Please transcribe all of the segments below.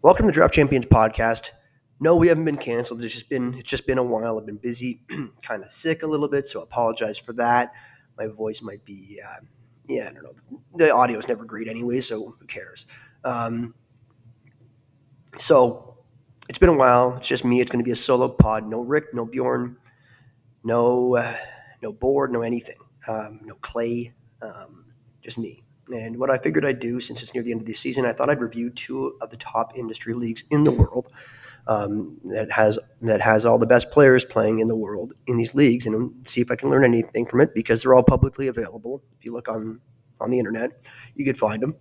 Welcome to the Draft Champions podcast. No, we haven't been canceled. It's just been it's just been a while. I've been busy, kind of sick a little bit, so I apologize for that. My voice might be, uh, yeah, I don't know. The audio is never great anyway, so who cares? Um, so it's been a while. It's just me. It's going to be a solo pod. No Rick, no Bjorn, no uh, no board, no anything, um, no Clay, um, just me. And what I figured I'd do, since it's near the end of the season, I thought I'd review two of the top industry leagues in the world um, that has that has all the best players playing in the world in these leagues, and see if I can learn anything from it because they're all publicly available. If you look on on the internet, you could find them.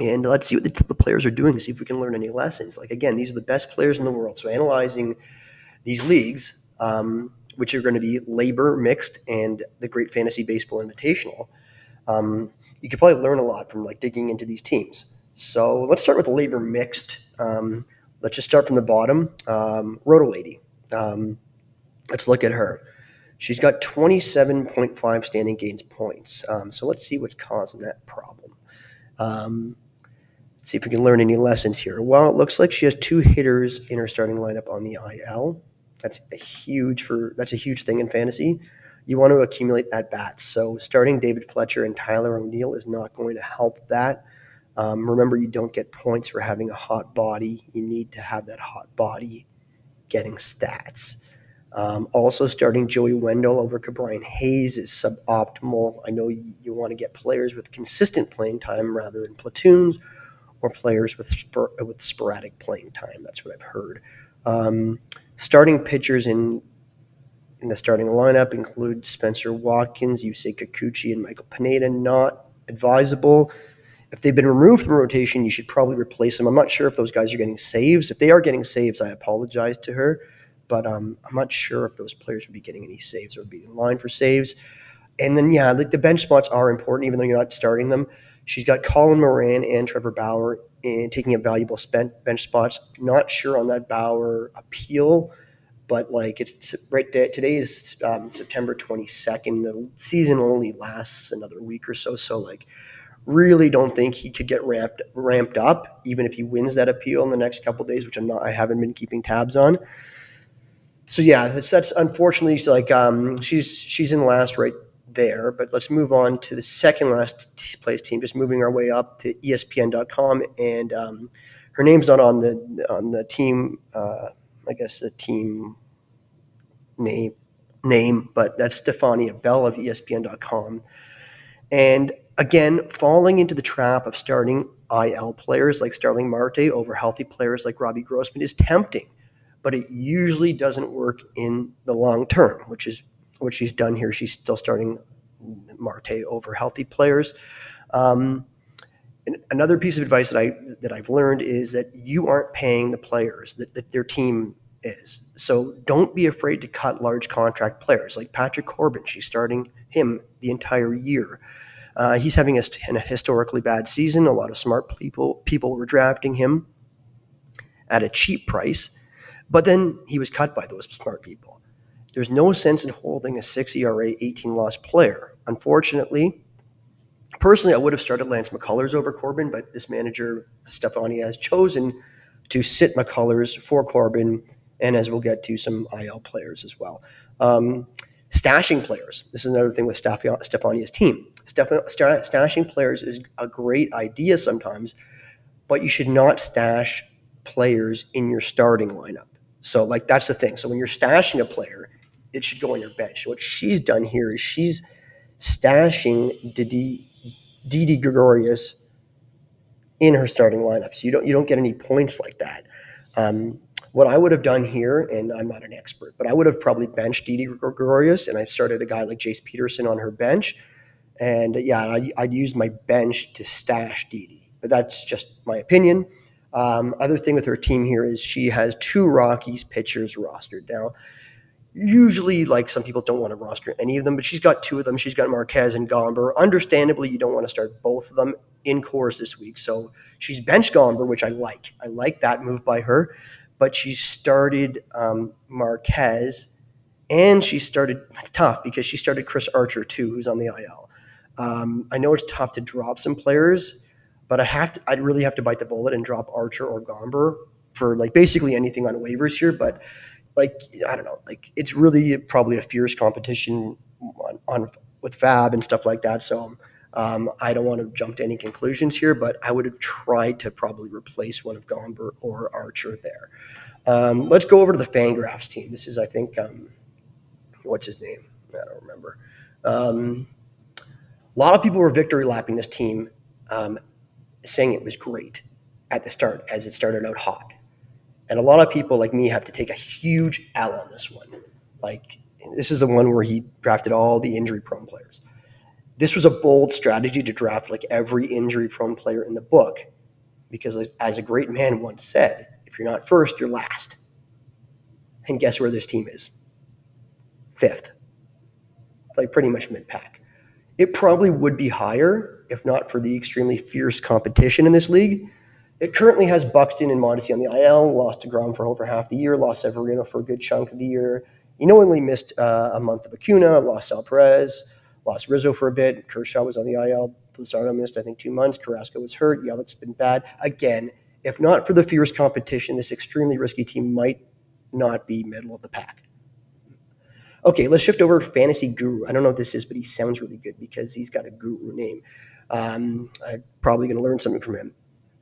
And let's see what the, the players are doing. See if we can learn any lessons. Like again, these are the best players in the world. So analyzing these leagues, um, which are going to be LABR mixed and the Great Fantasy Baseball Invitational um, you could probably learn a lot from like digging into these teams. So let's start with LABR mixed. Um, let's just start from the bottom. Um, Roto Lady. Um, let's look at her. She's got 27.5 standing gains points. Um, so let's see what's causing that problem. Um, let's see if we can learn any lessons here. Well, it looks like she has two hitters in her starting lineup on the IL. That's a huge for that's a huge thing in fantasy you want to accumulate at bats. So starting David Fletcher and Tyler O'Neill is not going to help that. Um, remember, you don't get points for having a hot body. You need to have that hot body getting stats. Um, also, starting Joey Wendle over Ke'Bryan Hayes is suboptimal. I know you, you want to get players with consistent playing time rather than platoons or players with spor- with sporadic playing time. That's what I've heard. Um, starting pitchers in in the starting lineup include Spenser Watkins, Yusei Kikuchi, and Michael Pineda. Not advisable. If they've been removed from rotation, you should probably replace them. I'm not sure if those guys are getting saves. If they are getting saves, I apologize to her, but um, I'm not sure if those players would be getting any saves or be in line for saves. And then, yeah, the, the bench spots are important, even though you're not starting them. She's got Colin Moran and Trevor Bauer and taking up valuable bench spots. Not sure on that Bauer appeal but like it's right there, today is um, September 22nd. The season only lasts another week or so. So like, really don't think he could get ramped ramped up, even if he wins that appeal in the next couple days, which I'm not. I haven't been keeping tabs on. So yeah, that's, that's unfortunately like um, she's she's in last right there. But let's move on to the second last place team. Just moving our way up to ESPN.com, and um, her name's not on the on the team. Uh, I guess the team name name, but that's Stefania Bell of ESPN.com. And again, falling into the trap of starting IL players like Starling Marte over healthy players like Robbie Grossman is tempting, but it usually doesn't work in the long term, which is what she's done here. She's still starting Marte over healthy players. Um, another piece of advice that I that I've learned is that you aren't paying the players that, that their team is. So don't be afraid to cut large contract players like Patrick Corbin. She's starting him the entire year. Uh, he's having a, a, historically bad season. A lot of smart people people were drafting him at a cheap price, but then he was cut by those smart people. There's no sense in holding a 6 ERA 18 loss player. Unfortunately, personally, I would have started Lance McCullers over Corbin, but this manager, Stefania, has chosen to sit McCullers for Corbin and as we'll get to some IL players as well. Um, stashing players. This is another thing with Stefania's team. stashing players is a great idea sometimes, but you should not stash players in your starting lineup. So, like, that's the thing. So, when you're stashing a player, it should go on your bench. What she's done here is she's stashing Didi, Didi Gregorius in her starting lineup. So you don't you don't get any points like that. Um, what I would have done here, and I'm not an expert, but I would have probably benched Didi Gregorius, and I started a guy like Jace Peterson on her bench. And yeah, I'd, I'd use my bench to stash Didi, but that's just my opinion. Um, other thing with her team here is she has two Rockies pitchers rostered. Now, usually, like some people don't want to roster any of them, but she's got two of them. She's got Marquez and Gomber. Understandably, you don't want to start both of them in Coors this week. So she's bench Gomber, which I like. I like that move by her but she started um, Marquez and she started, it's tough because she started Chris Archer too, who's on the IL. Um, I know it's tough to drop some players, but I have to, I'd really have to bite the bullet and drop Archer or Gomber for like basically anything on waivers here. But like I don't know, like it's really probably a fierce competition on, on with Fab and stuff like that. So um, I don't want to jump to any conclusions here, but I would have tried to probably replace one of Gomber or Archer there. Um, let's go over to the Fangraphs team. This is, I think, um, what's his name? I don't remember. Um, a lot of people were victory lapping this team, um, saying it was great at the start as it started out hot. And a lot of people like me have to take a huge L on this one. Like this is the one where he drafted all the injury prone players. This was a bold strategy to draft like every injury prone player in the book because as a great man once said, if you're not first, you're last. And guess where this team is? Fifth. Like pretty much mid pack. It probably would be higher if not for the extremely fierce competition in this league. It currently has Buxton and Mondesi on the IL, lost deGrom for over half the year, lost Severino for a good chunk of the year. You knowingly missed uh, a month of Acuna, lost Sal Perez, lost Rizzo for a bit. Kershaw was on the IL. Luzardo missed, I think, two months. Carrasco was hurt. Yelich's been bad. Again, if not for the fierce competition, this extremely risky team might not be middle of the pack. Okay, let's shift over to Fantasy Guru. I don't know what this is, but he sounds really good because he's got a guru name. Um, I'm probably going to learn something from him.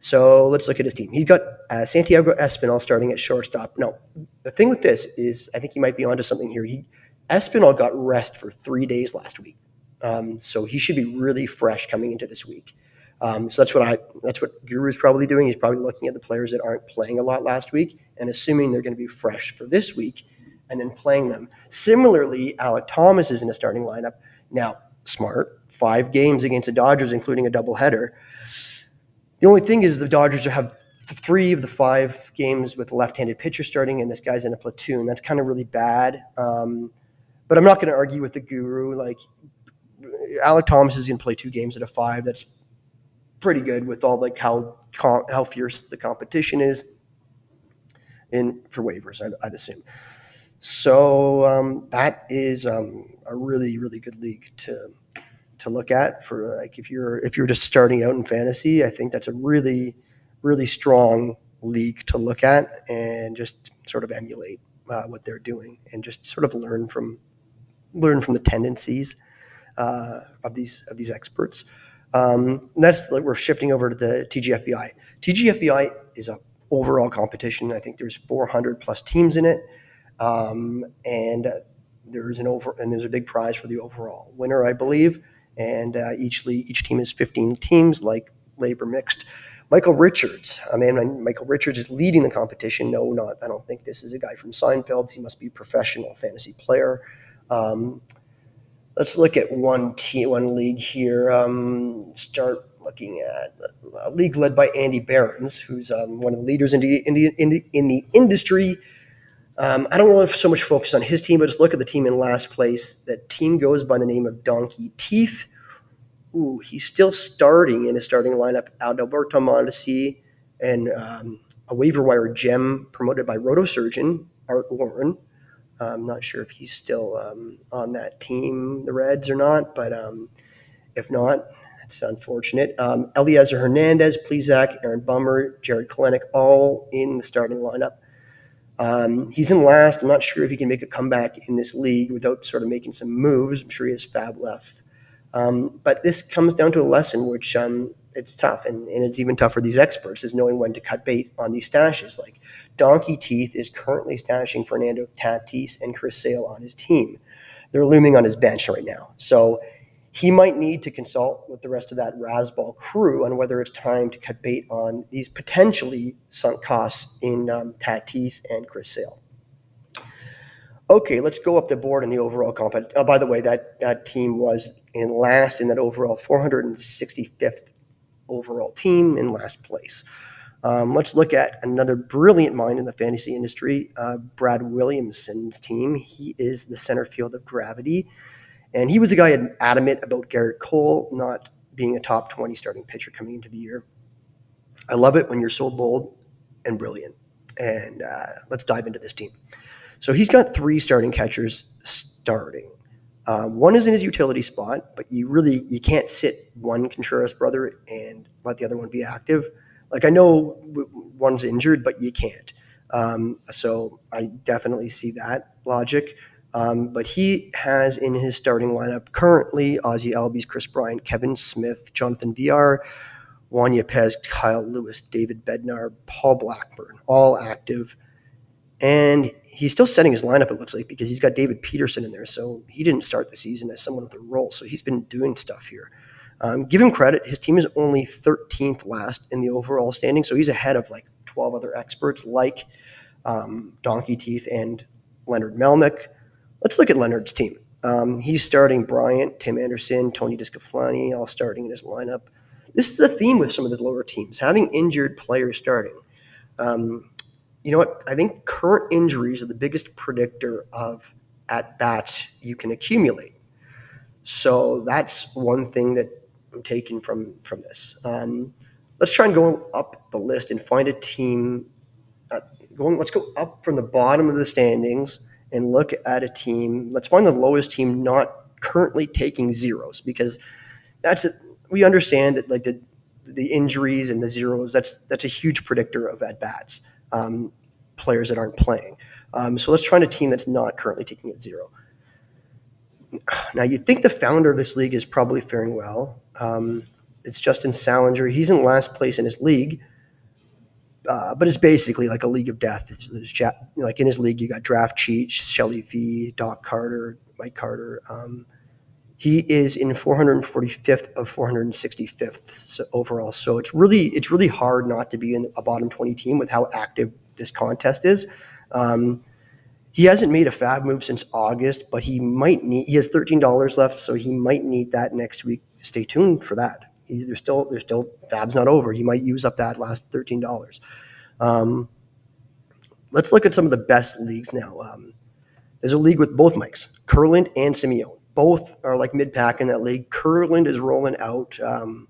So let's look at his team. He's got uh, Santiago Espinal starting at shortstop. No, the thing with this is, I think he might be onto something here. He Espinal got rest for three days last week, um, so he should be really fresh coming into this week. Um, so that's what I that's what Guru's probably doing. He's probably looking at the players that aren't playing a lot last week and assuming they're going to be fresh for this week and then playing them. Similarly, Alek Thomas is in a starting lineup. Now, smart, five games against the Dodgers, including a doubleheader. The only thing is the Dodgers have three of the five games with a left-handed pitcher starting, and this guy's in a platoon. That's kind of really bad. Um, but I'm not going to argue with the guru. Like Alek Thomas is going to play two games out of five. That's pretty good with all like how how fierce the competition is in for waivers. I'd, I'd assume. So um, that is um, a really really good league to to look at for like if you're if you're just starting out in fantasy. I think that's a really really strong league to look at and just sort of emulate uh, what they're doing and just sort of learn from learn from the tendencies uh, of these of these experts. Um, that's like we're shifting over to the TGFBI. TGFBI is a overall competition. I think there's 400 plus teams in it. Um, and uh, there's an over and there's a big prize for the overall winner, I believe. And uh, each league, each team is 15 teams, like LABR mixed. Michael Richards, I mean, Michael Richards is leading the competition. No, not I don't think this is a guy from Seinfeld. He must be a professional fantasy player. Um, let's look at one team, one league here. Um, start looking at a league led by Andy Behrens, who's um, one of the leaders in the, in the, in the industry um, I don't want to so much focus on his team, but just look at the team in last place. That team goes by the name of Donkey Teeth. Ooh, he's still starting in a starting lineup. Adalberto Mondesi and um, a waiver wire gem promoted by Rotosurgeon, Art Warren. I'm not sure if he's still um, on that team, the Reds, or not, but um, if not, it's unfortunate. Um, Elieser Hernandez, Plesac, Aaron Bummer, Jarred Kelenic, all in the starting lineup. Um, he's in last. I'm not sure if he can make a comeback in this league without sort of making some moves. I'm sure he has fab left. Um, but this comes down to a lesson which um, it's tough, and, and it's even tougher for these experts is knowing when to cut bait on these stashes. Like Donkey Teeth is currently stashing Fernando Tatis and Chris Sale on his team. They're looming on his bench right now. So he might need to consult with the rest of that Razzball crew on whether it's time to cut bait on these potentially sunk costs in um, Tatis and Chris Sale. Okay, let's go up the board in the overall comp. Oh, by the way, that, that team was in last in that overall 465th overall team in last place. Um, let's look at another brilliant mind in the fantasy industry, uh, Brad Williamson's team. He is the center field of gravity. And he was a guy adamant about Gerrit Cole not being a top 20 starting pitcher coming into the year. I love it when you're so bold and brilliant. And uh, let's dive into this team. So he's got three starting catchers starting. Uh, one is in his utility spot, but you really you can't sit one Contreras brother and let the other one be active. Like I know one's injured, but you can't. Um, so I definitely see that logic. Um, but he has in his starting lineup currently Ozzy Albies, Kris Bryant, Kevin Smith, Jonathan Villar, Juan Yepez, Kyle Lewis, David Bednar, Paul Blackburn, all active. And he's still setting his lineup, it looks like, because he's got David Peterson in there. So he didn't start the season as someone with a role. So he's been doing stuff here. Um, give him credit. His team is only 13th last in the overall standing. So he's ahead of like 12 other experts like um, Donkey Teeth and Leonard Melnick. Let's look at Leonard's team. Um, he's starting Bryant, Tim Anderson, Tony DeSclafani, all starting in his lineup. This is a theme with some of the lower teams, having injured players starting. Um, you know what? I think current injuries are the biggest predictor of at bats you can accumulate. So that's one thing that I'm taking from from this. Um, let's try and go up the list and find a team. Uh, going, let's go up from the bottom of the standings and look at a team. Let's find the lowest team not currently taking zeros because that's a, we understand that like the the injuries and the zeros that's that's a huge predictor of at bats um, players that aren't playing. Um, so let's try a team that's not currently taking it zero. Now you'd think the founder of this league is probably faring well. Um, it's Justin Salinger. He's in last place in his league uh, but it's basically like a league of death. It's, it's like in his league, you got Draft Cheat, Shelly V, Doc Carter, Mike Carter. Um, he is in 445th of 465th overall. So it's really it's really hard not to be in a bottom 20 team with how active this contest is. Um, he hasn't made a fab move since August, but he might need. He has thirteen dollars left, so he might need that next week. Stay tuned for that there's still there's still Fab's not over. He might use up that last thirteen dollars. Um, let's look at some of the best leagues now. Um, there's a league with both mics, Kurland and Simeone. Both are like mid pack in that league. Kurland is rolling out. Um,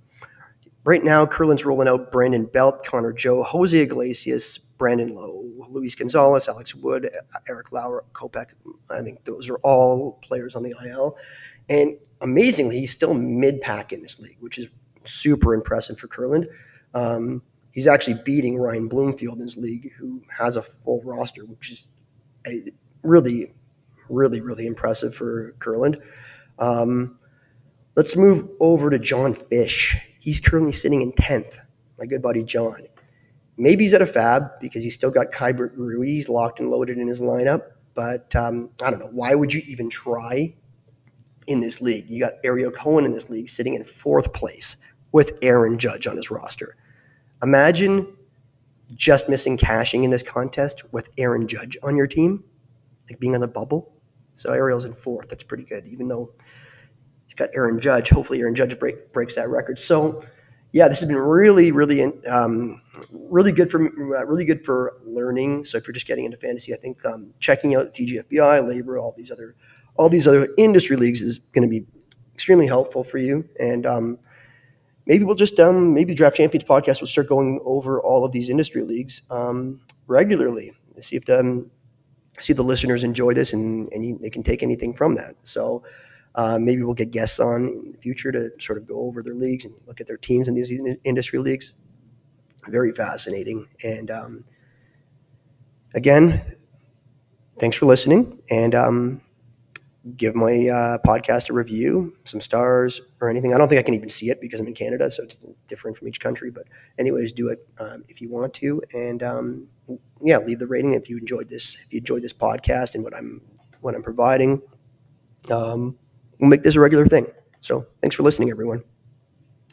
right now, Kurland's rolling out Brandon Belt, Connor Joe, Jose Iglesias, Brandon Lowe, Luis Gonzalez, Alex Wood, Eric Lauer, Kopech. I think those are all players on the IL. And amazingly, he's still mid pack in this league, which is super impressive for Kurland. Um, he's actually beating Ryan Bloomfield in his league, who has a full roster, which is a really, really, really impressive for Kurland. Um, let's move over to John Fish. He's currently sitting in 10th, my good buddy John. Maybe he's at a fab because he's still got Keibert Ruiz locked and loaded in his lineup. But um, I don't know. Why would you even try in this league? You got Ariel Cohen in this league sitting in fourth place with Aaron Judge on his roster. Imagine just missing cashing in this contest with Aaron Judge on your team, like being on the bubble. So Ariel's in fourth. That's pretty good, even though he's got Aaron Judge. Hopefully, Aaron Judge break, breaks that record. So, yeah, this has been really, really, um, really good for uh, really good for learning. So, if you're just getting into fantasy, I think um, checking out TGFBI, LABR, all these other, all these other industry leagues is going to be extremely helpful for you. And um, maybe we'll just um, maybe the Draft Champions podcast will start going over all of these industry leagues um, regularly. See if the um, see the listeners enjoy this and and you, they can take anything from that. So. Uh, maybe we'll get guests on in the future to sort of go over their leagues and look at their teams in these industry leagues. Very fascinating. And um, again, thanks for listening. And um, give my uh, podcast a review, some stars or anything. I don't think I can even see it because I'm in Canada, so it's different from each country. But anyways, do it um, if you want to, and um, yeah, leave the rating if you enjoyed this. If you enjoyed this podcast and what I'm what I'm providing, um, we'll make this a regular thing. So thanks for listening, everyone.